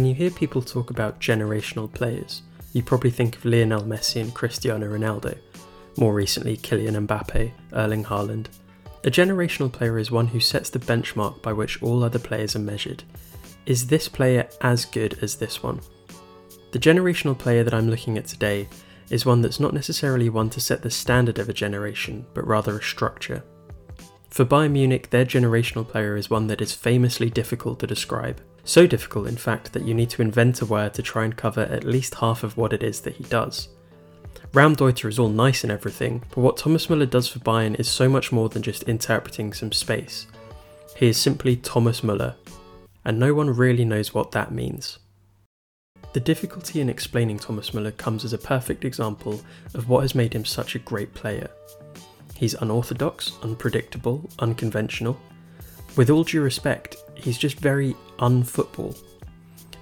When you hear people talk about generational players, you probably think of Lionel Messi and Cristiano Ronaldo, more recently Kylian Mbappe, Erling Haaland. A generational player is one who sets the benchmark by which all other players are measured. Is this player as good as this one? The generational player that I'm looking at today is one that's not necessarily one to set the standard of a generation, but rather a structure. For Bayern Munich, their generational player is one that is famously difficult to describe. So difficult, in fact, that you need to invent a word to try and cover at least half of what it is that he does. Raumdeuter is all nice and everything, but what Thomas Müller does for Bayern is so much more than just interpreting some space. He is simply Thomas Müller, and no one really knows what that means. The difficulty in explaining Thomas Müller comes as a perfect example of what has made him such a great player. He's unorthodox, unpredictable, unconventional. With all due respect, he's just very unfootball.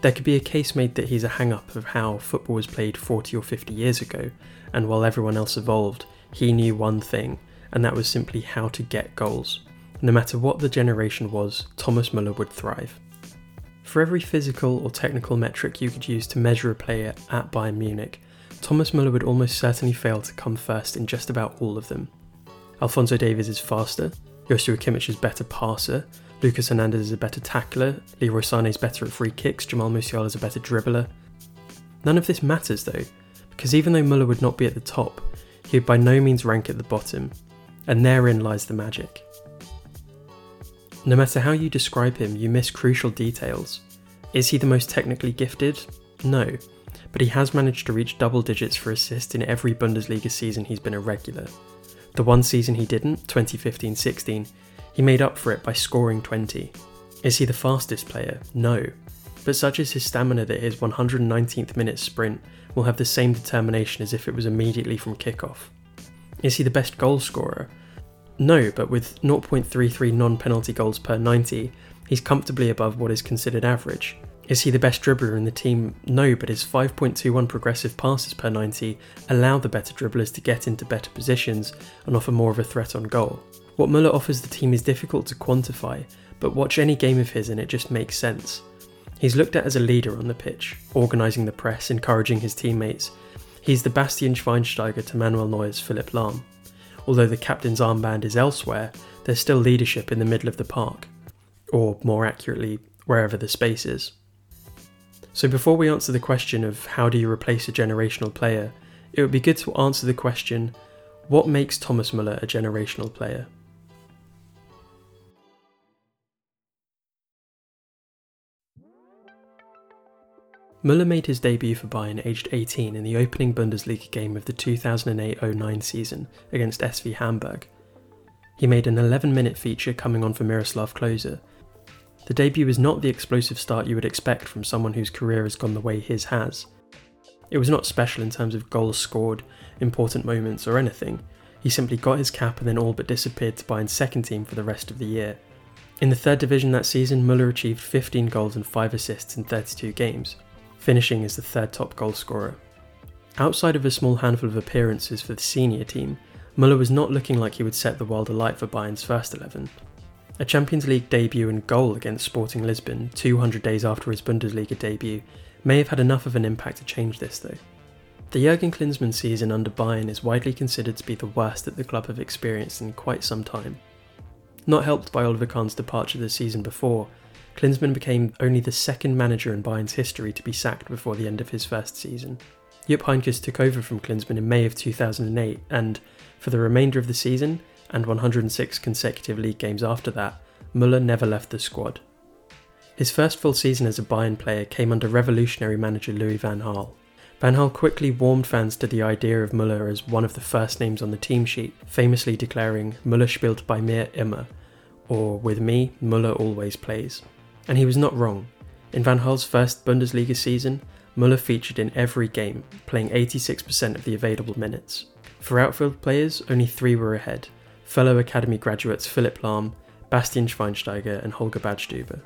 There could be a case made that he's a hang up of how football was played 40 or 50 years ago, and while everyone else evolved, he knew one thing, and that was simply how to get goals. No matter what the generation was, Thomas Müller would thrive. For every physical or technical metric you could use to measure a player at Bayern Munich, Thomas Müller would almost certainly fail to come first in just about all of them. Alphonso Davies is faster, Joshua Kimmich is better passer, Lucas Hernandez is a better tackler, Leroy Sané is better at free kicks, Jamal Musiala is a better dribbler. None of this matters though, because even though Muller would not be at the top, he would by no means rank at the bottom, and therein lies the magic. No matter how you describe him, you miss crucial details. Is he the most technically gifted? No, but he has managed to reach double digits for assists in every Bundesliga season he's been a regular. The one season he didn't, 2015 16, he made up for it by scoring 20. Is he the fastest player? No. But such is his stamina that his 119th minute sprint will have the same determination as if it was immediately from kickoff. Is he the best goal scorer? No, but with 0.33 non penalty goals per 90, he's comfortably above what is considered average. Is he the best dribbler in the team? No, but his 5.21 progressive passes per 90 allow the better dribblers to get into better positions and offer more of a threat on goal. What Muller offers the team is difficult to quantify, but watch any game of his and it just makes sense. He's looked at as a leader on the pitch, organising the press, encouraging his teammates. He's the Bastian Schweinsteiger to Manuel Neuer's Philipp Lahm. Although the captain's armband is elsewhere, there's still leadership in the middle of the park, or more accurately, wherever the space is. So before we answer the question of how do you replace a generational player, it would be good to answer the question what makes Thomas Muller a generational player? Müller made his debut for Bayern aged 18 in the opening Bundesliga game of the 2008 09 season against SV Hamburg. He made an 11 minute feature coming on for Miroslav Klose. The debut was not the explosive start you would expect from someone whose career has gone the way his has. It was not special in terms of goals scored, important moments, or anything. He simply got his cap and then all but disappeared to Bayern's second team for the rest of the year. In the third division that season, Müller achieved 15 goals and 5 assists in 32 games finishing as the third top goalscorer. Outside of a small handful of appearances for the senior team, Muller was not looking like he would set the world alight for Bayern's first 11. A Champions League debut and goal against Sporting Lisbon 200 days after his Bundesliga debut may have had enough of an impact to change this though. The Jurgen Klinsmann season under Bayern is widely considered to be the worst that the club have experienced in quite some time. Not helped by Oliver Kahn's departure the season before, Klinsmann became only the second manager in Bayern's history to be sacked before the end of his first season. Jupp Heynckes took over from Klinsmann in May of 2008, and for the remainder of the season, and 106 consecutive league games after that, Müller never left the squad. His first full season as a Bayern player came under revolutionary manager Louis van Gaal. Van Gaal quickly warmed fans to the idea of Müller as one of the first names on the team sheet, famously declaring Müller spielt bei mir immer, or with me, Müller always plays. And he was not wrong. In Van Gaal's first Bundesliga season, Müller featured in every game, playing 86% of the available minutes. For outfield players, only three were ahead fellow academy graduates Philipp Lahm, Bastian Schweinsteiger, and Holger Badstuber.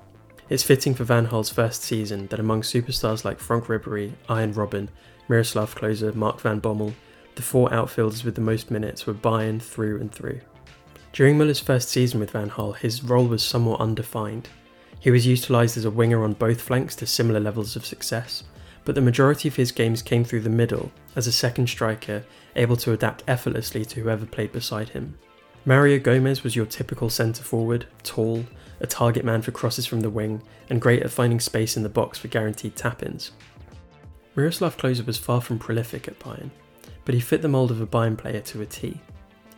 It's fitting for Van Gaal's first season that among superstars like Franck Ribéry, Arjen Robben, Miroslav Klose, Mark van Bommel, the four outfielders with the most minutes were Bayern through and through. During Muller's first season with Van Gaal, his role was somewhat undefined. He was utilised as a winger on both flanks to similar levels of success, but the majority of his games came through the middle as a second striker, able to adapt effortlessly to whoever played beside him. Mario Gomez was your typical centre forward, tall, a target man for crosses from the wing, and great at finding space in the box for guaranteed tap ins. Miroslav Klose was far from prolific at Bayern, but he fit the mould of a Bayern player to a T.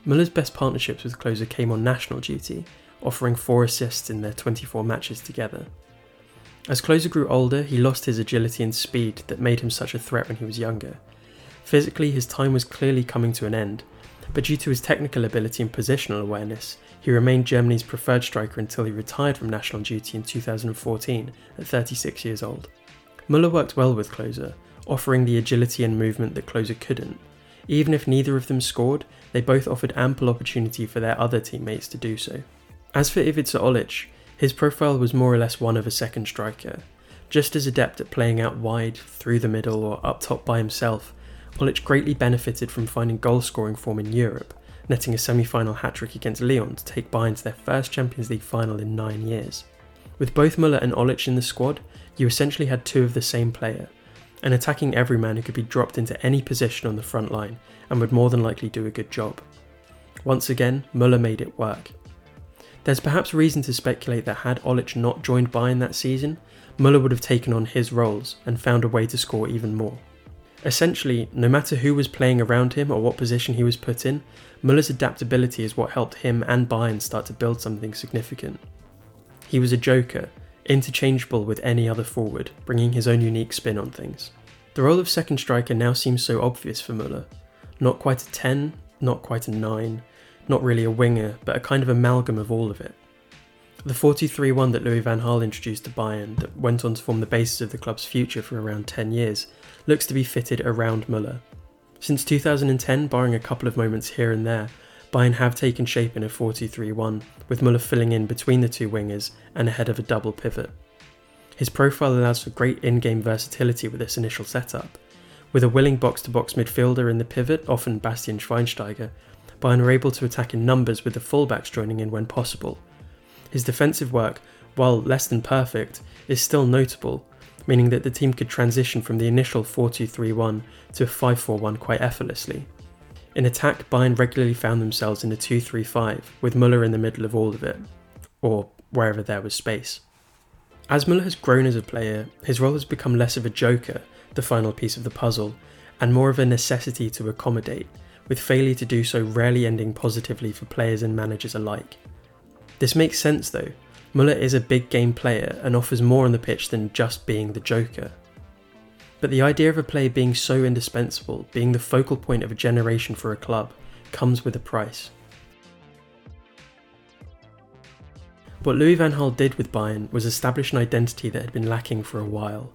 Muller's best partnerships with Klose came on national duty, offering four assists in their 24 matches together. As Klose grew older, he lost his agility and speed that made him such a threat when he was younger. Physically, his time was clearly coming to an end, but due to his technical ability and positional awareness, he remained Germany's preferred striker until he retired from national duty in 2014 at 36 years old. Muller worked well with Klose, offering the agility and movement that Klose couldn't. Even if neither of them scored, they both offered ample opportunity for their other teammates to do so. As for Ivica Olic, his profile was more or less one of a second striker. Just as adept at playing out wide, through the middle, or up top by himself, Olic greatly benefited from finding goal scoring form in Europe, netting a semi final hat trick against Lyon to take Bayern to their first Champions League final in nine years. With both Muller and Olic in the squad, you essentially had two of the same player, an attacking everyman who could be dropped into any position on the front line and would more than likely do a good job. Once again, Muller made it work. There's perhaps reason to speculate that had Olic not joined Bayern that season, Muller would have taken on his roles and found a way to score even more. Essentially, no matter who was playing around him or what position he was put in, Muller's adaptability is what helped him and Bayern start to build something significant. He was a joker, interchangeable with any other forward, bringing his own unique spin on things. The role of second striker now seems so obvious for Muller. Not quite a 10, not quite a 9, not really a winger, but a kind of amalgam of all of it. The 43 1 that Louis van Gaal introduced to Bayern, that went on to form the basis of the club's future for around 10 years, looks to be fitted around Muller. Since 2010, barring a couple of moments here and there, Bayern have taken shape in a 4-2-3-1, with Muller filling in between the two wingers and ahead of a double pivot. His profile allows for great in-game versatility with this initial setup. With a willing box-to-box midfielder in the pivot, often Bastian Schweinsteiger, Bayern are able to attack in numbers with the fullbacks joining in when possible. His defensive work, while less than perfect, is still notable, meaning that the team could transition from the initial 4 2 3 1 to a 5 4 1 quite effortlessly. In attack, Bayern regularly found themselves in a 2 3 5, with Muller in the middle of all of it, or wherever there was space. As Muller has grown as a player, his role has become less of a joker, the final piece of the puzzle, and more of a necessity to accommodate, with failure to do so rarely ending positively for players and managers alike. This makes sense though, Muller is a big game player and offers more on the pitch than just being the joker. But the idea of a player being so indispensable, being the focal point of a generation for a club, comes with a price. What Louis van Gaal did with Bayern was establish an identity that had been lacking for a while.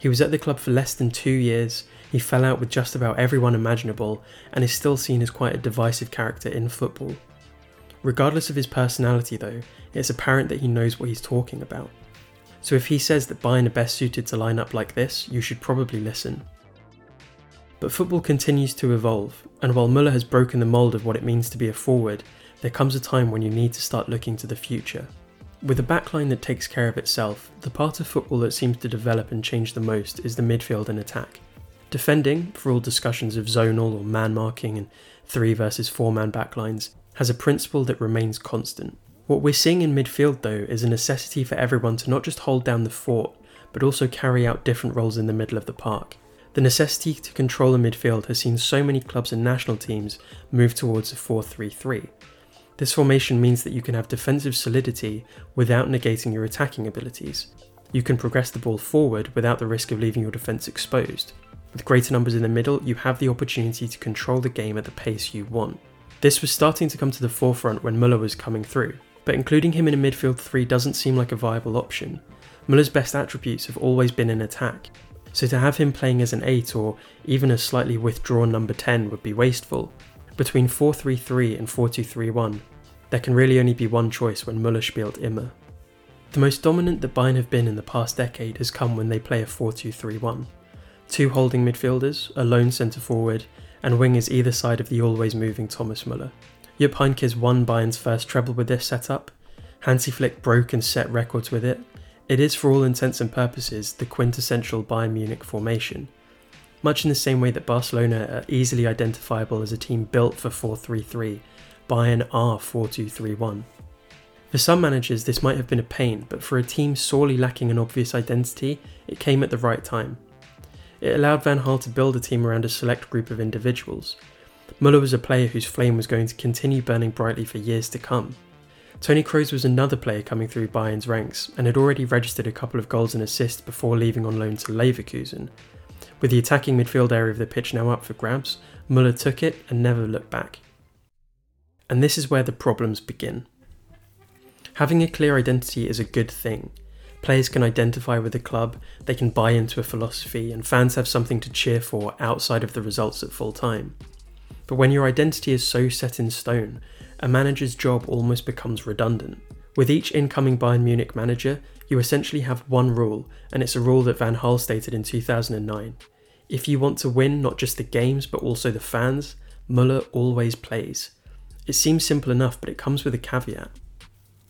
He was at the club for less than two years, he fell out with just about everyone imaginable, and is still seen as quite a divisive character in football. Regardless of his personality, though, it's apparent that he knows what he's talking about. So if he says that Bayern are best suited to line up like this, you should probably listen. But football continues to evolve, and while Muller has broken the mould of what it means to be a forward, there comes a time when you need to start looking to the future. With a backline that takes care of itself, the part of football that seems to develop and change the most is the midfield and attack. Defending, for all discussions of zonal or man marking and 3 versus 4 man backlines, has a principle that remains constant. What we're seeing in midfield, though, is a necessity for everyone to not just hold down the fort, but also carry out different roles in the middle of the park. The necessity to control the midfield has seen so many clubs and national teams move towards a 4 3 3. This formation means that you can have defensive solidity without negating your attacking abilities. You can progress the ball forward without the risk of leaving your defence exposed. With greater numbers in the middle, you have the opportunity to control the game at the pace you want. This was starting to come to the forefront when Muller was coming through, but including him in a midfield three doesn't seem like a viable option. Muller's best attributes have always been in attack, so to have him playing as an 8 or even a slightly withdrawn number 10 would be wasteful. Between 4-3-3 and 4-2-3-1, there can really only be one choice when Muller spielt immer. The most dominant that Bayern have been in the past decade has come when they play a 4-2-3-1. two holding midfielders, a lone centre forward, and wingers either side of the always moving Thomas Muller. Jupp Heynckes won Bayern's first treble with this setup. Hansi Flick broke and set records with it. It is, for all intents and purposes, the quintessential Bayern Munich formation. Much in the same way that Barcelona are easily identifiable as a team built for 4 3 3, Bayern are 4 2 3 1. For some managers, this might have been a pain, but for a team sorely lacking an obvious identity, it came at the right time. It allowed Van Gaal to build a team around a select group of individuals. Muller was a player whose flame was going to continue burning brightly for years to come. Toni Kroos was another player coming through Bayern's ranks and had already registered a couple of goals and assists before leaving on loan to Leverkusen. With the attacking midfield area of the pitch now up for grabs, Muller took it and never looked back. And this is where the problems begin. Having a clear identity is a good thing, Players can identify with the club, they can buy into a philosophy, and fans have something to cheer for outside of the results at full time. But when your identity is so set in stone, a manager's job almost becomes redundant. With each incoming Bayern Munich manager, you essentially have one rule, and it's a rule that Van Gaal stated in 2009. If you want to win not just the games but also the fans, Muller always plays. It seems simple enough, but it comes with a caveat.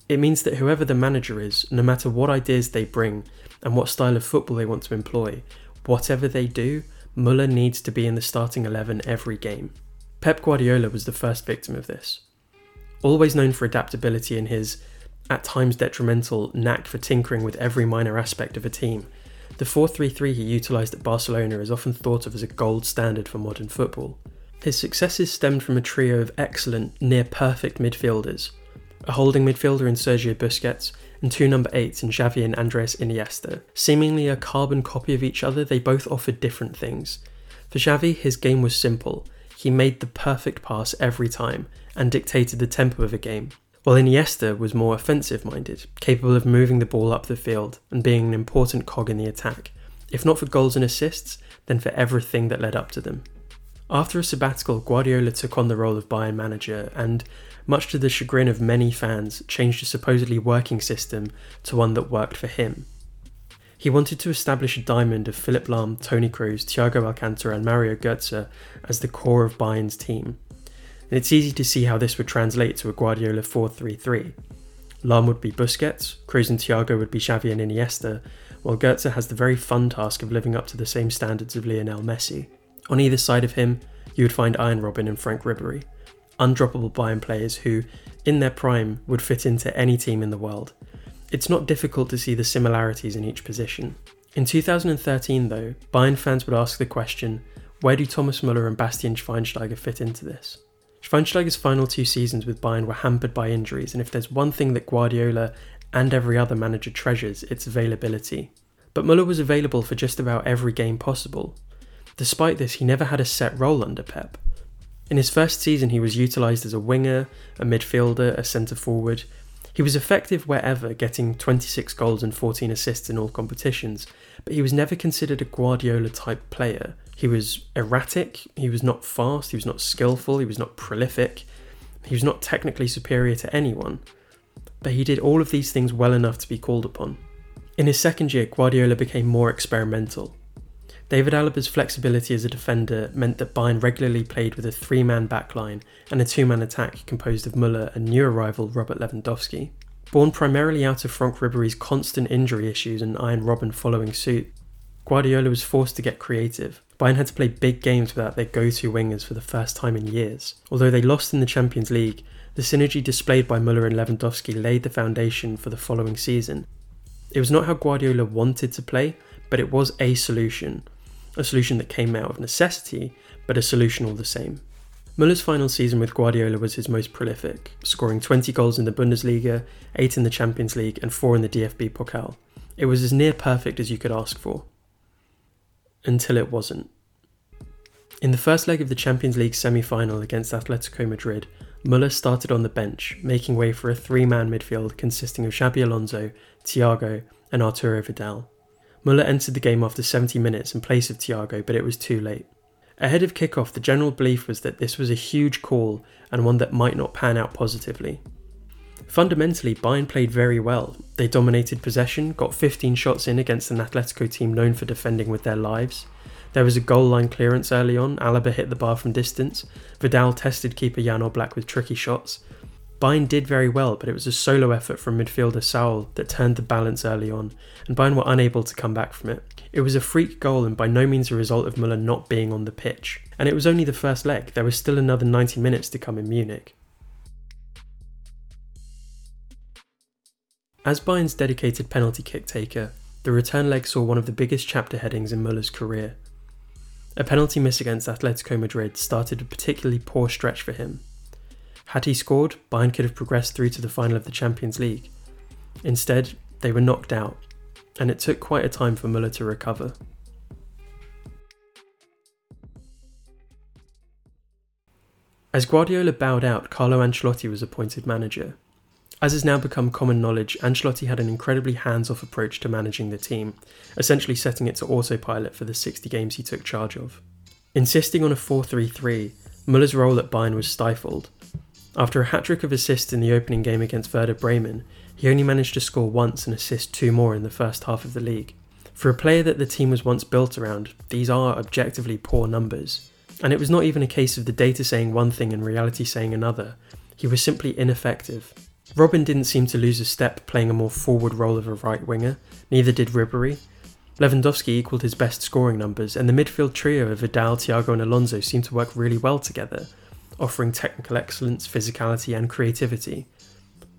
It means that whoever the manager is, no matter what ideas they bring and what style of football they want to employ, whatever they do, Muller needs to be in the starting 11 every game. Pep Guardiola was the first victim of this. Always known for adaptability and his, at times detrimental, knack for tinkering with every minor aspect of a team, the 4 3 3 he utilised at Barcelona is often thought of as a gold standard for modern football. His successes stemmed from a trio of excellent, near perfect midfielders a holding midfielder in Sergio Busquets, and two number eights in Xavi and Andres Iniesta. Seemingly a carbon copy of each other, they both offered different things. For Xavi, his game was simple. He made the perfect pass every time and dictated the tempo of a game. While Iniesta was more offensive minded, capable of moving the ball up the field and being an important cog in the attack, if not for goals and assists, then for everything that led up to them. After a sabbatical, Guardiola took on the role of Bayern manager and, much to the chagrin of many fans, changed a supposedly working system to one that worked for him. He wanted to establish a diamond of Philipp Lahm, Toni Kroos, Thiago Alcantara, and Mario Götze as the core of Bayern's team. And it's easy to see how this would translate to a Guardiola 4 3 3. Lahm would be Busquets, Kroos and Thiago would be Xavi and Iniesta, while Götze has the very fun task of living up to the same standards of Lionel Messi. On either side of him, you would find Arjen Robben and Franck Ribery, undroppable Bayern players who, in their prime, would fit into any team in the world. It's not difficult to see the similarities in each position. In 2013, though, Bayern fans would ask the question where do Thomas Muller and Bastian Schweinsteiger fit into this? Schweinsteiger's final two seasons with Bayern were hampered by injuries, and if there's one thing that Guardiola and every other manager treasures, it's availability. But Muller was available for just about every game possible, Despite this, he never had a set role under Pep. In his first season, he was utilised as a winger, a midfielder, a centre forward. He was effective wherever, getting 26 goals and 14 assists in all competitions, but he was never considered a Guardiola type player. He was erratic, he was not fast, he was not skillful, he was not prolific, he was not technically superior to anyone. But he did all of these things well enough to be called upon. In his second year, Guardiola became more experimental. David Alaba's flexibility as a defender meant that Bayern regularly played with a three man backline and a two man attack composed of Muller and new arrival Robert Lewandowski. Born primarily out of Franck Ribery's constant injury issues and Arjen Robben following suit, Guardiola was forced to get creative. Bayern had to play big games without their go to wingers for the first time in years. Although they lost in the Champions League, the synergy displayed by Muller and Lewandowski laid the foundation for the following season. It was not how Guardiola wanted to play, but it was a solution, a solution that came out of necessity, but a solution all the same. Muller's final season with Guardiola was his most prolific, scoring 20 goals in the Bundesliga, 8 in the Champions League, and 4 in the DFB Pokal. It was as near perfect as you could ask for. Until it wasn't. In the first leg of the Champions League semi final against Atletico Madrid, Muller started on the bench, making way for a three man midfield consisting of Xabi Alonso, Thiago, and Arturo Vidal. Muller entered the game after 70 minutes in place of Thiago, but it was too late. Ahead of kickoff, the general belief was that this was a huge call and one that might not pan out positively. Fundamentally, Bayern played very well. They dominated possession, got 15 shots in against an Atletico team known for defending with their lives. There was a goal line clearance early on, Alaba hit the bar from distance, Vidal tested keeper Jan Oblak with tricky shots. Bayern did very well, but it was a solo effort from midfielder Saul that turned the balance early on, and Bayern were unable to come back from it. It was a freak goal and by no means a result of Muller not being on the pitch. And it was only the first leg, there was still another 90 minutes to come in Munich. As Bayern's dedicated penalty kick taker, the return leg saw one of the biggest chapter headings in Muller's career. A penalty miss against Atletico Madrid started a particularly poor stretch for him. Had he scored, Bayern could have progressed through to the final of the Champions League. Instead, they were knocked out, and it took quite a time for Muller to recover. As Guardiola bowed out, Carlo Ancelotti was appointed manager, as has now become common knowledge, Ancelotti had an incredibly hands off approach to managing the team, essentially setting it to autopilot for the 60 games he took charge of. Insisting on a 4 3 3, Muller's role at Bayern was stifled. After a hat trick of assists in the opening game against Werder Bremen, he only managed to score once and assist two more in the first half of the league. For a player that the team was once built around, these are objectively poor numbers. And it was not even a case of the data saying one thing and reality saying another, he was simply ineffective. Robben didn't seem to lose a step playing a more forward role of a right winger, neither did Ribery. Lewandowski equalled his best scoring numbers, and the midfield trio of Vidal, Thiago, and Alonso seemed to work really well together, offering technical excellence, physicality, and creativity.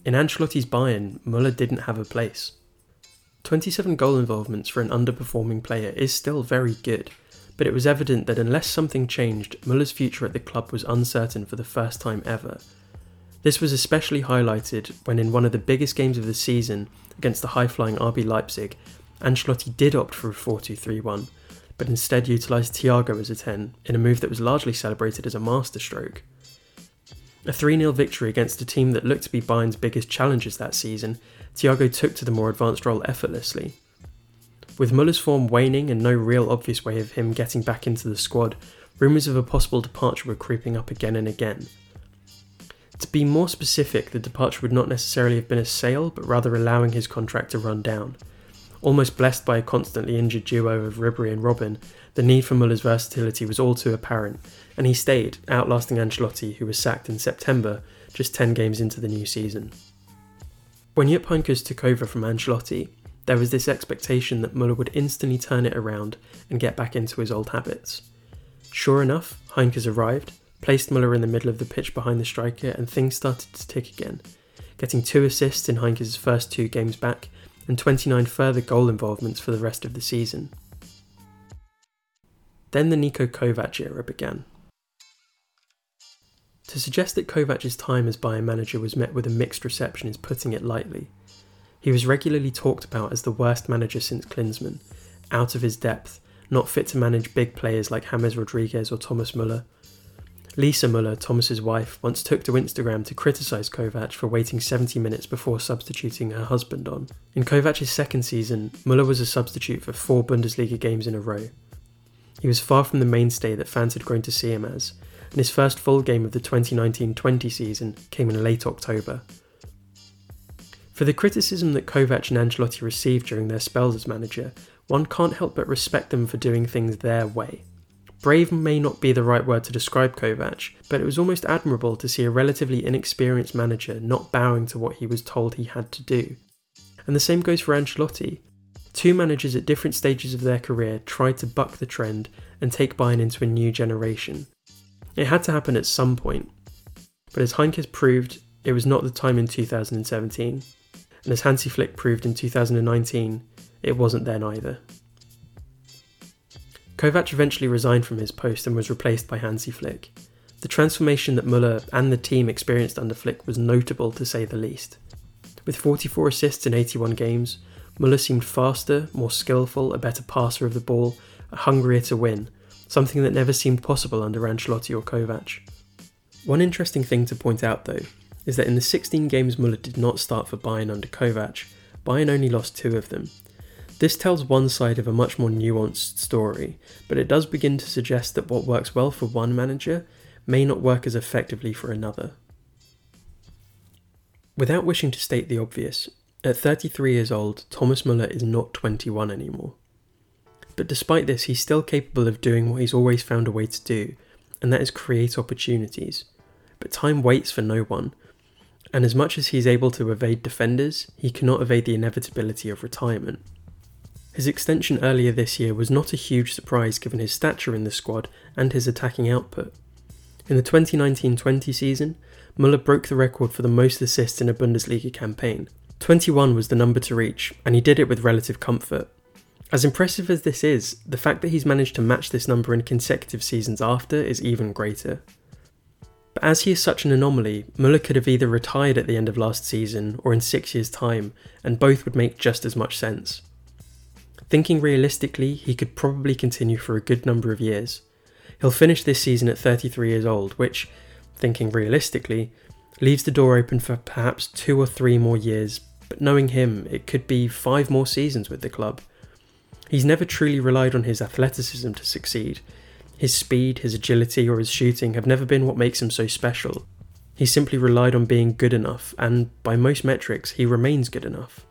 In Ancelotti's Bayern, Muller didn't have a place. 27 goal involvements for an underperforming player is still very good, but it was evident that unless something changed, Muller's future at the club was uncertain for the first time ever, this was especially highlighted when, in one of the biggest games of the season against the high flying RB Leipzig, Ancelotti did opt for a 4 2 3 1, but instead utilised Thiago as a 10 in a move that was largely celebrated as a masterstroke. A 3 0 victory against a team that looked to be Bayern's biggest challenges that season, Thiago took to the more advanced role effortlessly. With Muller's form waning and no real obvious way of him getting back into the squad, rumours of a possible departure were creeping up again and again, to be more specific, the departure would not necessarily have been a sale, but rather allowing his contract to run down. Almost blessed by a constantly injured duo of Ribery and Robben, the need for Muller's versatility was all too apparent, and he stayed, outlasting Ancelotti, who was sacked in September, just 10 games into the new season. When Jupp Heynckes took over from Ancelotti, there was this expectation that Muller would instantly turn it around and get back into his old habits. Sure enough, Heynckes arrived, placed Muller in the middle of the pitch behind the striker, and things started to tick again, getting two assists in Heynckes' first two games back and 29 further goal involvements for the rest of the season. Then the Niko Kovac era began. To suggest that Kovac's time as Bayern manager was met with a mixed reception is putting it lightly. He was regularly talked about as the worst manager since Klinsmann, out of his depth, not fit to manage big players like James Rodriguez or Thomas Muller, Lisa Muller, Thomas's wife, once took to Instagram to criticise Kovac for waiting 70 minutes before substituting her husband on. In Kovac's second season, Muller was a substitute for four Bundesliga games in a row. He was far from the mainstay that fans had grown to see him as, and his first full game of the 2019 20 season came in late October. For the criticism that Kovac and Ancelotti received during their spells as manager, one can't help but respect them for doing things their way. Brave may not be the right word to describe Kovac, but it was almost admirable to see a relatively inexperienced manager not bowing to what he was told he had to do. And the same goes for Ancelotti. Two managers at different stages of their career tried to buck the trend and take Bayern into a new generation. It had to happen at some point, but as Heynckes proved, it was not the time in 2017, and as Hansi Flick proved in 2019, it wasn't then either. Kovac eventually resigned from his post and was replaced by Hansi Flick. The transformation that Muller and the team experienced under Flick was notable to say the least. With 44 assists in 81 games, Muller seemed faster, more skillful, a better passer of the ball, hungrier to win, something that never seemed possible under Ancelotti or Kovac. One interesting thing to point out though is that in the 16 games Muller did not start for Bayern under Kovac, Bayern only lost two of them, this tells one side of a much more nuanced story, but it does begin to suggest that what works well for one manager may not work as effectively for another. Without wishing to state the obvious, at 33 years old, Thomas Muller is not 21 anymore. But despite this, he's still capable of doing what he's always found a way to do, and that is create opportunities. But time waits for no one, and as much as he's able to evade defenders, he cannot evade the inevitability of retirement. His extension earlier this year was not a huge surprise given his stature in the squad and his attacking output. In the 2019 20 season, Müller broke the record for the most assists in a Bundesliga campaign. 21 was the number to reach, and he did it with relative comfort. As impressive as this is, the fact that he's managed to match this number in consecutive seasons after is even greater. But as he is such an anomaly, Müller could have either retired at the end of last season or in six years' time, and both would make just as much sense. Thinking realistically, he could probably continue for a good number of years. He'll finish this season at 33 years old, which, thinking realistically, leaves the door open for perhaps two or three more years, but knowing him, it could be five more seasons with the club. He's never truly relied on his athleticism to succeed. His speed, his agility, or his shooting have never been what makes him so special. He simply relied on being good enough, and by most metrics, he remains good enough.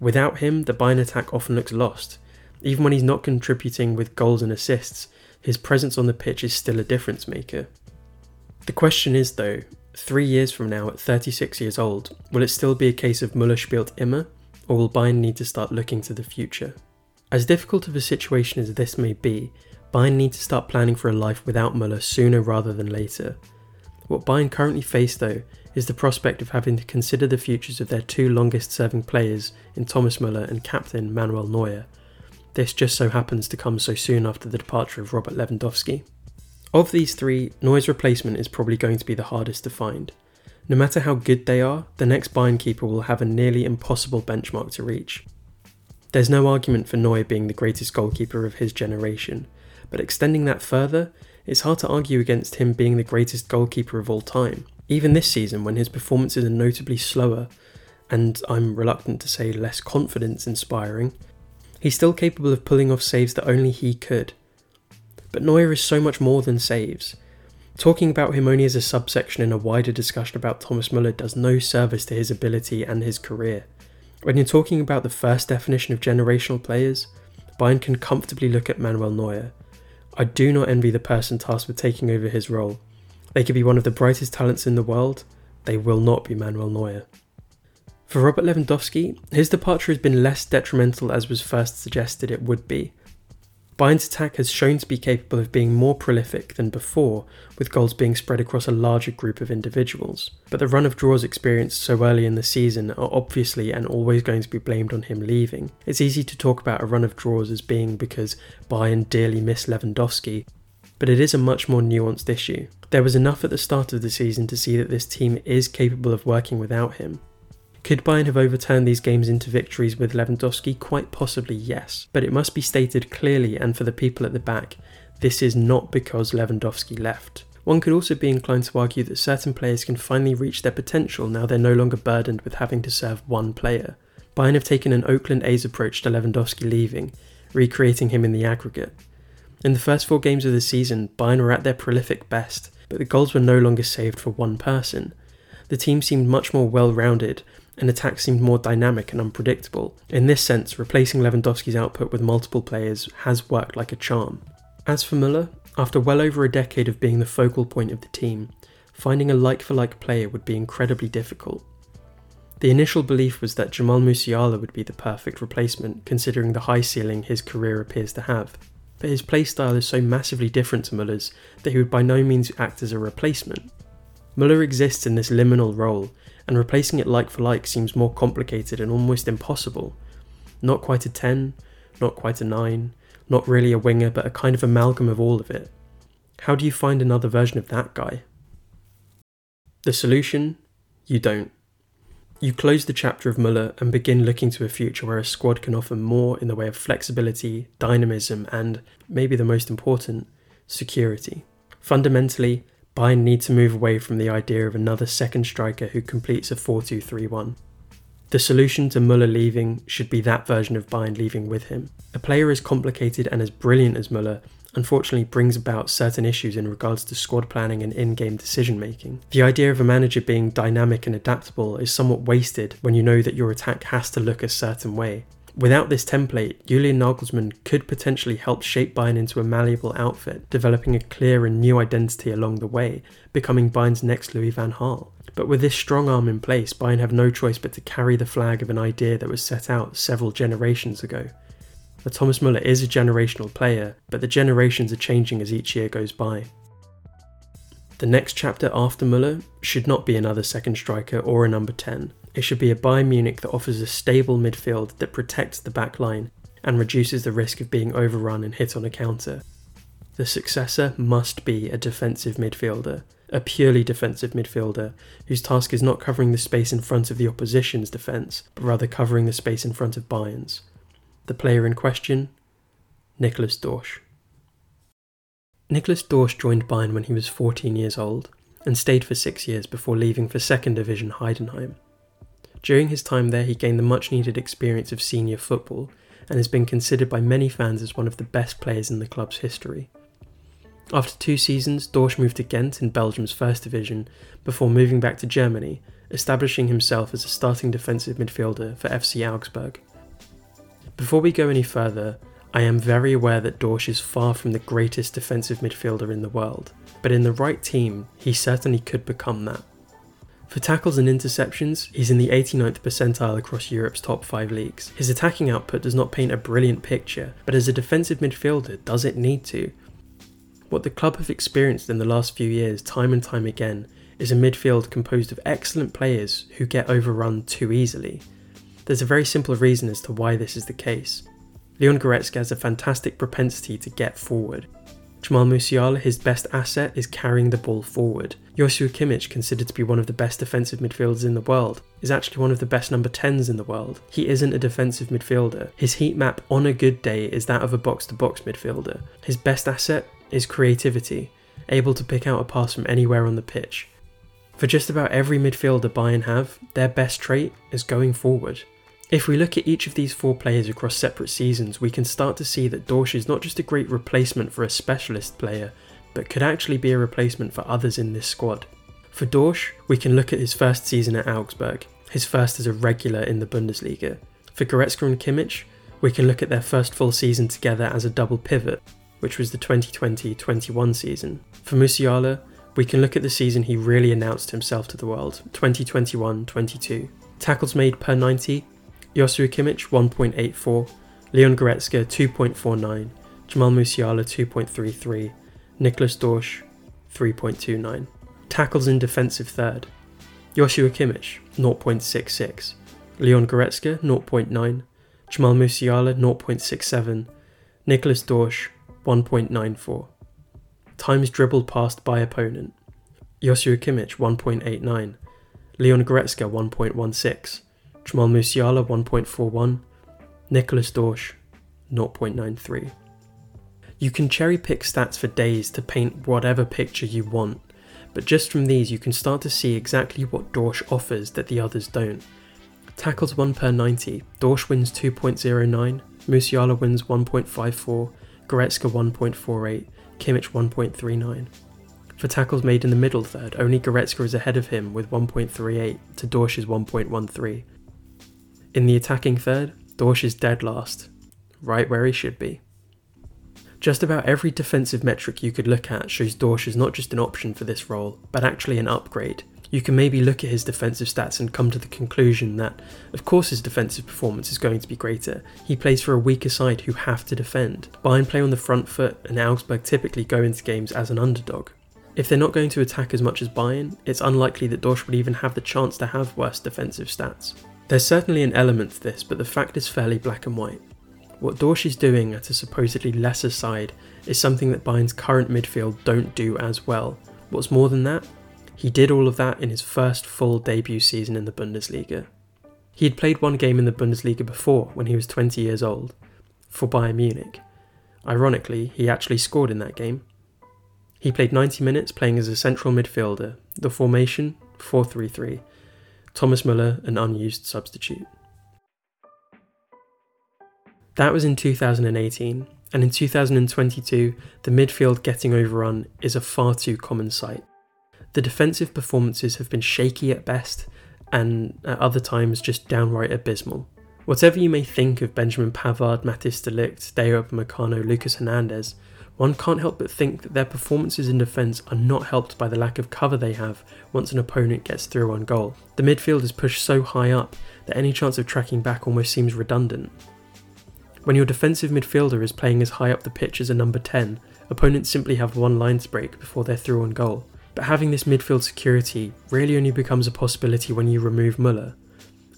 Without him, the Bayern attack often looks lost. Even when he's not contributing with goals and assists, his presence on the pitch is still a difference maker. The question is, though, three years from now, at 36 years old, will it still be a case of Müller spielt immer, or will Bayern need to start looking to the future? As difficult of a situation as this may be, Bayern need to start planning for a life without Müller sooner rather than later. What Bayern currently face, though, is the prospect of having to consider the futures of their two longest serving players in Thomas Müller and captain Manuel Neuer. This just so happens to come so soon after the departure of Robert Lewandowski. Of these three, Neuer's replacement is probably going to be the hardest to find. No matter how good they are, the next Bayern keeper will have a nearly impossible benchmark to reach. There's no argument for Neuer being the greatest goalkeeper of his generation, but extending that further, it's hard to argue against him being the greatest goalkeeper of all time. Even this season, when his performances are notably slower, and I'm reluctant to say less confidence inspiring, he's still capable of pulling off saves that only he could. But Neuer is so much more than saves. Talking about him only as a subsection in a wider discussion about Thomas Müller does no service to his ability and his career. When you're talking about the first definition of generational players, Bayern can comfortably look at Manuel Neuer. I do not envy the person tasked with taking over his role. They could be one of the brightest talents in the world, they will not be Manuel Neuer. For Robert Lewandowski, his departure has been less detrimental as was first suggested it would be. Bayern's attack has shown to be capable of being more prolific than before, with goals being spread across a larger group of individuals. But the run of draws experienced so early in the season are obviously and always going to be blamed on him leaving. It's easy to talk about a run of draws as being because Bayern dearly miss Lewandowski, but it is a much more nuanced issue. There was enough at the start of the season to see that this team is capable of working without him, could Bayern have overturned these games into victories with Lewandowski? Quite possibly, yes. But it must be stated clearly and for the people at the back this is not because Lewandowski left. One could also be inclined to argue that certain players can finally reach their potential now they're no longer burdened with having to serve one player. Bayern have taken an Oakland A's approach to Lewandowski leaving, recreating him in the aggregate. In the first four games of the season, Bayern were at their prolific best, but the goals were no longer saved for one person. The team seemed much more well rounded, and attack seemed more dynamic and unpredictable. In this sense, replacing Lewandowski's output with multiple players has worked like a charm. As for Müller, after well over a decade of being the focal point of the team, finding a like for like player would be incredibly difficult. The initial belief was that Jamal Musiala would be the perfect replacement, considering the high ceiling his career appears to have. But his playstyle is so massively different to Müller's that he would by no means act as a replacement. Müller exists in this liminal role, and replacing it like for like seems more complicated and almost impossible. Not quite a 10, not quite a 9, not really a winger, but a kind of amalgam of all of it. How do you find another version of that guy? The solution? You don't. You close the chapter of Müller and begin looking to a future where a squad can offer more in the way of flexibility, dynamism, and, maybe the most important, security. Fundamentally, Bayern need to move away from the idea of another second striker who completes a 4 2 3 1. The solution to Müller leaving should be that version of Bayern leaving with him. A player as complicated and as brilliant as Müller unfortunately brings about certain issues in regards to squad planning and in game decision making. The idea of a manager being dynamic and adaptable is somewhat wasted when you know that your attack has to look a certain way. Without this template, Julian Nagelsmann could potentially help shape Bayern into a malleable outfit, developing a clear and new identity along the way, becoming Bayern's next Louis van Gaal. But with this strong arm in place, Bayern have no choice but to carry the flag of an idea that was set out several generations ago. Thomas Muller is a generational player, but the generations are changing as each year goes by. The next chapter after Muller should not be another second striker or a number 10. It should be a Bayern Munich that offers a stable midfield that protects the back line and reduces the risk of being overrun and hit on a counter. The successor must be a defensive midfielder, a purely defensive midfielder whose task is not covering the space in front of the opposition's defence, but rather covering the space in front of Bayern's. The player in question, Nicholas Dorsch. Nicholas Dorsch joined Bayern when he was 14 years old and stayed for six years before leaving for second division Heidenheim. During his time there, he gained the much needed experience of senior football and has been considered by many fans as one of the best players in the club's history. After two seasons, Dorsch moved to Ghent in Belgium's first division before moving back to Germany, establishing himself as a starting defensive midfielder for FC Augsburg. Before we go any further, I am very aware that Dorsch is far from the greatest defensive midfielder in the world, but in the right team, he certainly could become that. For tackles and interceptions, he's in the 89th percentile across Europe's top 5 leagues. His attacking output does not paint a brilliant picture, but as a defensive midfielder, does it need to? What the club have experienced in the last few years, time and time again, is a midfield composed of excellent players who get overrun too easily. There's a very simple reason as to why this is the case. Leon Goretzka has a fantastic propensity to get forward. Jamal Musiala, his best asset, is carrying the ball forward. Joshua Kimmich, considered to be one of the best defensive midfielders in the world, is actually one of the best number 10s in the world. He isn't a defensive midfielder. His heat map on a good day is that of a box to box midfielder. His best asset is creativity, able to pick out a pass from anywhere on the pitch. For just about every midfielder Bayern have, their best trait is going forward. If we look at each of these four players across separate seasons, we can start to see that Dorsch is not just a great replacement for a specialist player, but could actually be a replacement for others in this squad. For Dorsch, we can look at his first season at Augsburg, his first as a regular in the Bundesliga. For Goretzka and Kimmich, we can look at their first full season together as a double pivot, which was the 2020-21 season. For Musiala, we can look at the season he really announced himself to the world, 2021-22. Tackles made per 90, Joshua Kimmich 1.84, Leon Goretzka 2.49, Jamal Musiala 2.33, Nicholas Dorsch 3.29. Tackles in defensive third. Joshua Kimmich 0.66, Leon Goretzka 0.9, Jamal Musiala 0.67, Nicholas Dorsch 1.94. Times dribbled past by opponent. Joshua Kimmich 1.89, Leon Goretzka 1.16, Jamal Musiala 1.41, Nicholas Dorsch 0.93. You can cherry pick stats for days to paint whatever picture you want, but just from these you can start to see exactly what Dorsch offers that the others don't. Tackles 1 per 90, Dorsch wins 2.09, Musiala wins 1.54, Goretzka 1.48, Kimmich 1.39. For tackles made in the middle third, only Goretzka is ahead of him with 1.38 to Dorsch's 1.13. In the attacking third, Dorsch is dead last, right where he should be. Just about every defensive metric you could look at shows Dorsch is not just an option for this role, but actually an upgrade. You can maybe look at his defensive stats and come to the conclusion that, of course, his defensive performance is going to be greater. He plays for a weaker side who have to defend. Bayern play on the front foot, and Augsburg typically go into games as an underdog. If they're not going to attack as much as Bayern, it's unlikely that Dorsch would even have the chance to have worse defensive stats. There's certainly an element to this, but the fact is fairly black and white. What Dorsch is doing at a supposedly lesser side is something that Bayern's current midfield don't do as well. What's more than that, he did all of that in his first full debut season in the Bundesliga. He had played one game in the Bundesliga before when he was 20 years old, for Bayern Munich. Ironically, he actually scored in that game. He played 90 minutes playing as a central midfielder, the formation 4 3 3, Thomas Muller, an unused substitute. That was in 2018, and in 2022, the midfield getting overrun is a far too common sight. The defensive performances have been shaky at best, and at other times just downright abysmal. Whatever you may think of Benjamin Pavard, Matthijs de Ligt, Dayot Upamecano, Lucas Hernandez, one can't help but think that their performances in defence are not helped by the lack of cover they have once an opponent gets through on goal. The midfield is pushed so high up that any chance of tracking back almost seems redundant. When your defensive midfielder is playing as high up the pitch as a number 10, opponents simply have one line to break before they're through on goal. But having this midfield security really only becomes a possibility when you remove Muller,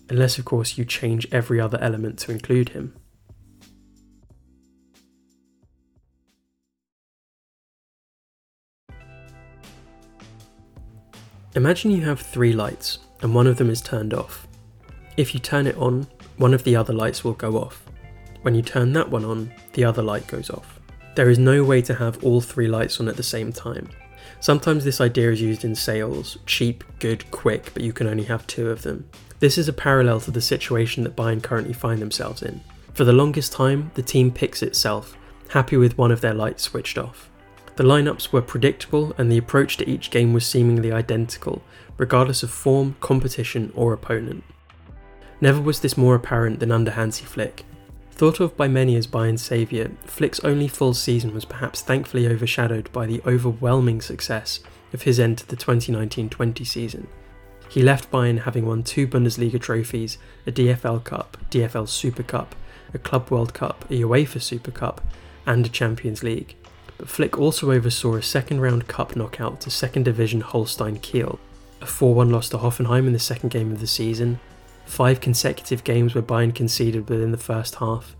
unless of course you change every other element to include him. Imagine you have three lights and one of them is turned off. If you turn it on, one of the other lights will go off. When you turn that one on, the other light goes off. There is no way to have all three lights on at the same time. Sometimes this idea is used in sales cheap, good, quick, but you can only have two of them. This is a parallel to the situation that Bayern currently find themselves in. For the longest time, the team picks itself, happy with one of their lights switched off. The lineups were predictable and the approach to each game was seemingly identical, regardless of form, competition, or opponent. Never was this more apparent than under Hansi Flick. Thought of by many as Bayern's saviour, Flick's only full season was perhaps thankfully overshadowed by the overwhelming success of his end to the 2019 20 season. He left Bayern having won two Bundesliga trophies, a DFB Cup, DFL Super Cup, a Club World Cup, a UEFA Super Cup, and a Champions League but Flick also oversaw a second round cup knockout to second division Holstein Kiel, a 4 1 loss to Hoffenheim in the second game of the season, five consecutive games where Bayern conceded within the first half.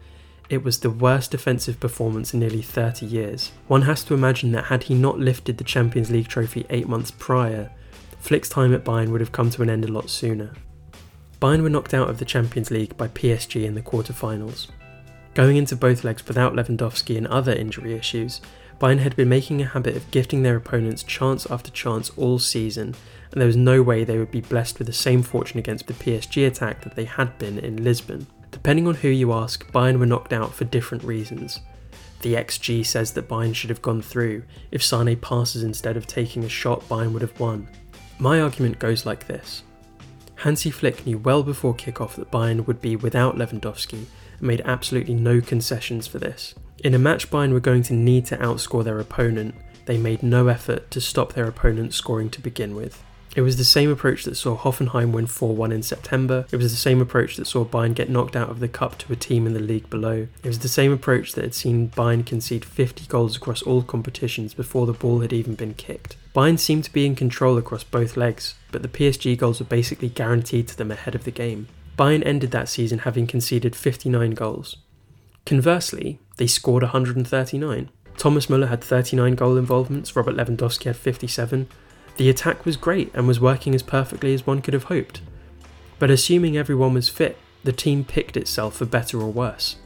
It was the worst defensive performance in nearly 30 years. One has to imagine that had he not lifted the Champions League trophy eight months prior, Flick's time at Bayern would have come to an end a lot sooner. Bayern were knocked out of the Champions League by PSG in the quarter-finals. Going into both legs without Lewandowski and other injury issues, Bayern had been making a habit of gifting their opponents chance after chance all season, and there was no way they would be blessed with the same fortune against the PSG attack that they had been in Lisbon. Depending on who you ask, Bayern were knocked out for different reasons. The XG says that Bayern should have gone through. If Sane passes instead of taking a shot, Bayern would have won. My argument goes like this. Hansi Flick knew well before kickoff that Bayern would be without Lewandowski and made absolutely no concessions for this. In a match Bayern were going to need to outscore their opponent, they made no effort to stop their opponent scoring to begin with. It was the same approach that saw Hoffenheim win 4 1 in September. It was the same approach that saw Bayern get knocked out of the cup to a team in the league below. It was the same approach that had seen Bayern concede 50 goals across all competitions before the ball had even been kicked. Bayern seemed to be in control across both legs, but the PSG goals were basically guaranteed to them ahead of the game. Bayern ended that season having conceded 59 goals. Conversely, they scored 139. Thomas Muller had 39 goal involvements, Robert Lewandowski had 57. The attack was great and was working as perfectly as one could have hoped. But assuming everyone was fit, the team picked itself for better or worse.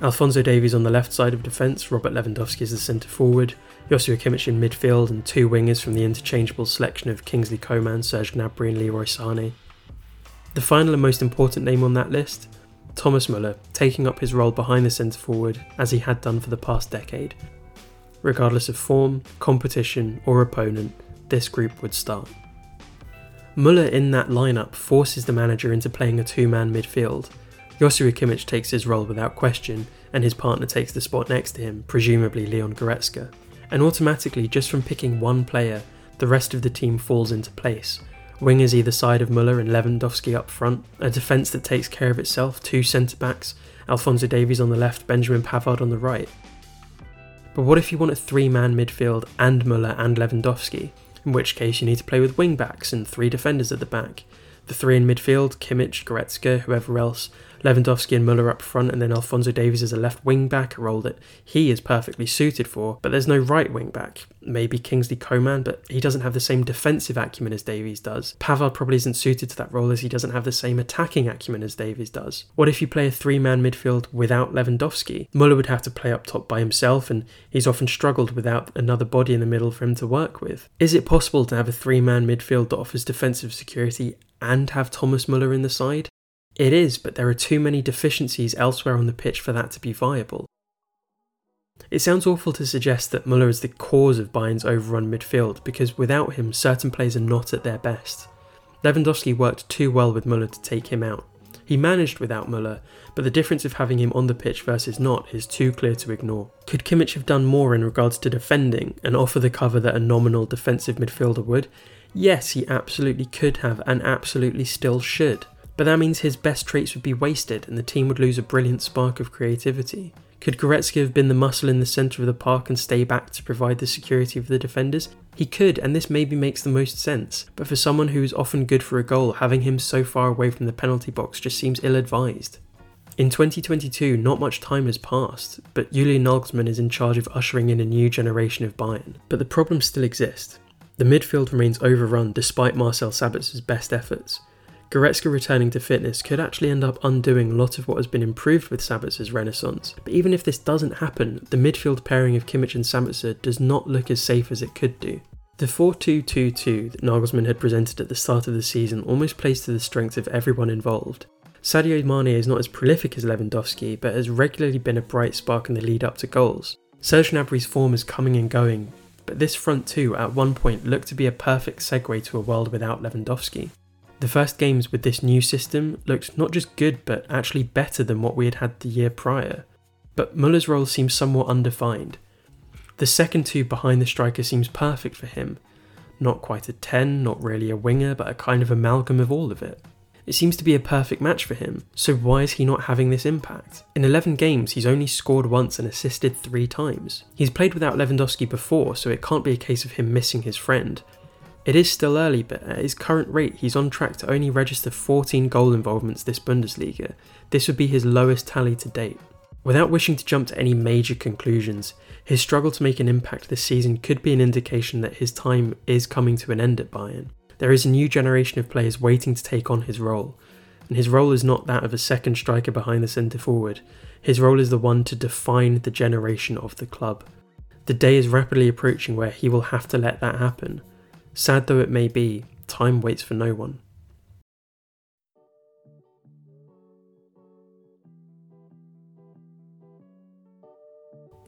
Alphonso Davies on the left side of defence, Robert Lewandowski as the centre forward, Joshua Kimmich in midfield, and two wingers from the interchangeable selection of Kingsley Coman, Serge Gnabry, and Leroy Sane. The final and most important name on that list Thomas Muller taking up his role behind the centre forward as he had done for the past decade. Regardless of form, competition, or opponent, this group would start. Muller in that lineup forces the manager into playing a two man midfield. Joshua Kimmich takes his role without question, and his partner takes the spot next to him, presumably Leon Goretzka. And automatically, just from picking one player, the rest of the team falls into place, Wingers either side of Muller and Lewandowski up front, a defence that takes care of itself, two centre backs, Alphonso Davies on the left, Benjamin Pavard on the right. But what if you want a three man midfield and Muller and Lewandowski? In which case you need to play with wing backs and three defenders at the back. The three in midfield, Kimmich, Goretzka, whoever else, Lewandowski and Muller up front, and then Alphonso Davies as a left wing back, a role that he is perfectly suited for, but there's no right wing back. Maybe Kingsley Coman, but he doesn't have the same defensive acumen as Davies does. Pavard probably isn't suited to that role as he doesn't have the same attacking acumen as Davies does. What if you play a three man midfield without Lewandowski? Muller would have to play up top by himself, and he's often struggled without another body in the middle for him to work with. Is it possible to have a three man midfield that offers defensive security and have Thomas Muller in the side? It is, but there are too many deficiencies elsewhere on the pitch for that to be viable. It sounds awful to suggest that Muller is the cause of Bayern's overrun midfield because without him, certain players are not at their best. Lewandowski worked too well with Muller to take him out. He managed without Muller, but the difference of having him on the pitch versus not is too clear to ignore. Could Kimmich have done more in regards to defending and offer the cover that a nominal defensive midfielder would? Yes, he absolutely could have and absolutely still should. But that means his best traits would be wasted and the team would lose a brilliant spark of creativity. Could Goretzka have been the muscle in the centre of the park and stay back to provide the security of the defenders? He could, and this maybe makes the most sense, but for someone who is often good for a goal, having him so far away from the penalty box just seems ill advised. In 2022, not much time has passed, but Julian Nagelsmann is in charge of ushering in a new generation of Bayern. But the problems still exist. The midfield remains overrun despite Marcel Sabitzer's best efforts. Goretzka returning to fitness could actually end up undoing a lot of what has been improved with Sabitzer's renaissance. But even if this doesn't happen, the midfield pairing of Kimmich and Sabitzer does not look as safe as it could do. The 4 2 2 2 that Nagelsmann had presented at the start of the season almost plays to the strength of everyone involved. Sadio Mane is not as prolific as Lewandowski, but has regularly been a bright spark in the lead up to goals. Serge Gnabry's form is coming and going, but this front two at one point looked to be a perfect segue to a world without Lewandowski. The first games with this new system looked not just good but actually better than what we had had the year prior. But Muller's role seems somewhat undefined. The second two behind the striker seems perfect for him. Not quite a 10, not really a winger, but a kind of amalgam of all of it. It seems to be a perfect match for him, so why is he not having this impact? In 11 games, he's only scored once and assisted three times. He's played without Lewandowski before, so it can't be a case of him missing his friend, it is still early, but at his current rate, he's on track to only register 14 goal involvements this Bundesliga. This would be his lowest tally to date. Without wishing to jump to any major conclusions, his struggle to make an impact this season could be an indication that his time is coming to an end at Bayern. There is a new generation of players waiting to take on his role, and his role is not that of a second striker behind the centre forward. His role is the one to define the generation of the club. The day is rapidly approaching where he will have to let that happen. Sad though it may be, time waits for no one.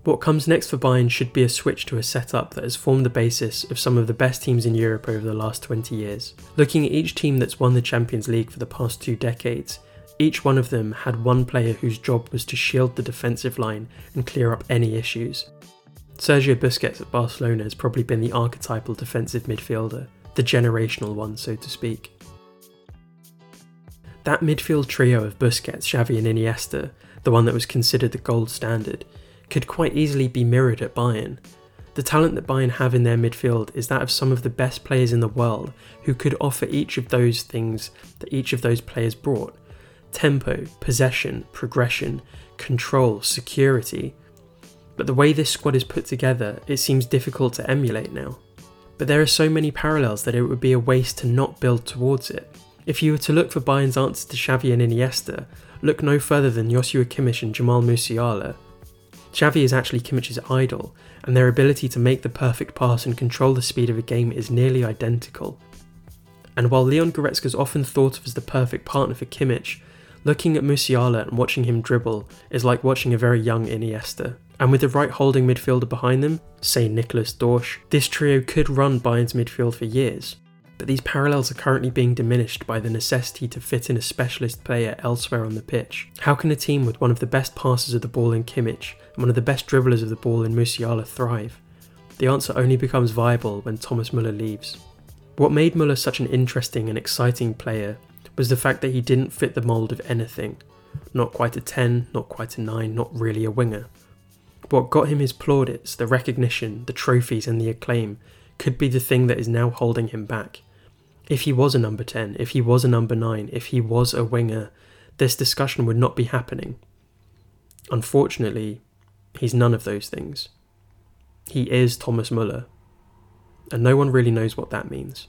What comes next for Bayern should be a switch to a setup that has formed the basis of some of the best teams in Europe over the last 20 years. Looking at each team that's won the Champions League for the past two decades, each one of them had one player whose job was to shield the defensive line and clear up any issues. Sergio Busquets at Barcelona has probably been the archetypal defensive midfielder, the generational one, so to speak. That midfield trio of Busquets, Xavi, and Iniesta, the one that was considered the gold standard, could quite easily be mirrored at Bayern. The talent that Bayern have in their midfield is that of some of the best players in the world who could offer each of those things that each of those players brought tempo, possession, progression, control, security, but the way this squad is put together, it seems difficult to emulate now. But there are so many parallels that it would be a waste to not build towards it. If you were to look for Bayern's answer to Xavi and Iniesta, look no further than Joshua Kimmich and Jamal Musiala. Xavi is actually Kimmich's idol, and their ability to make the perfect pass and control the speed of a game is nearly identical. And while Leon Goretzka is often thought of as the perfect partner for Kimmich, looking at Musiala and watching him dribble is like watching a very young Iniesta. And with the right holding midfielder behind them, say Nicholas Dorsch, this trio could run Bayern's midfield for years. But these parallels are currently being diminished by the necessity to fit in a specialist player elsewhere on the pitch. How can a team with one of the best passers of the ball in Kimmich and one of the best dribblers of the ball in Musiala thrive? The answer only becomes viable when Thomas Muller leaves. What made Muller such an interesting and exciting player was the fact that he didn't fit the mould of anything. Not quite a 10, not quite a 9, not really a winger. What got him his plaudits, the recognition, the trophies, and the acclaim could be the thing that is now holding him back. If he was a number 10, if he was a number 9, if he was a winger, this discussion would not be happening. Unfortunately, he's none of those things. He is Thomas Muller, and no one really knows what that means.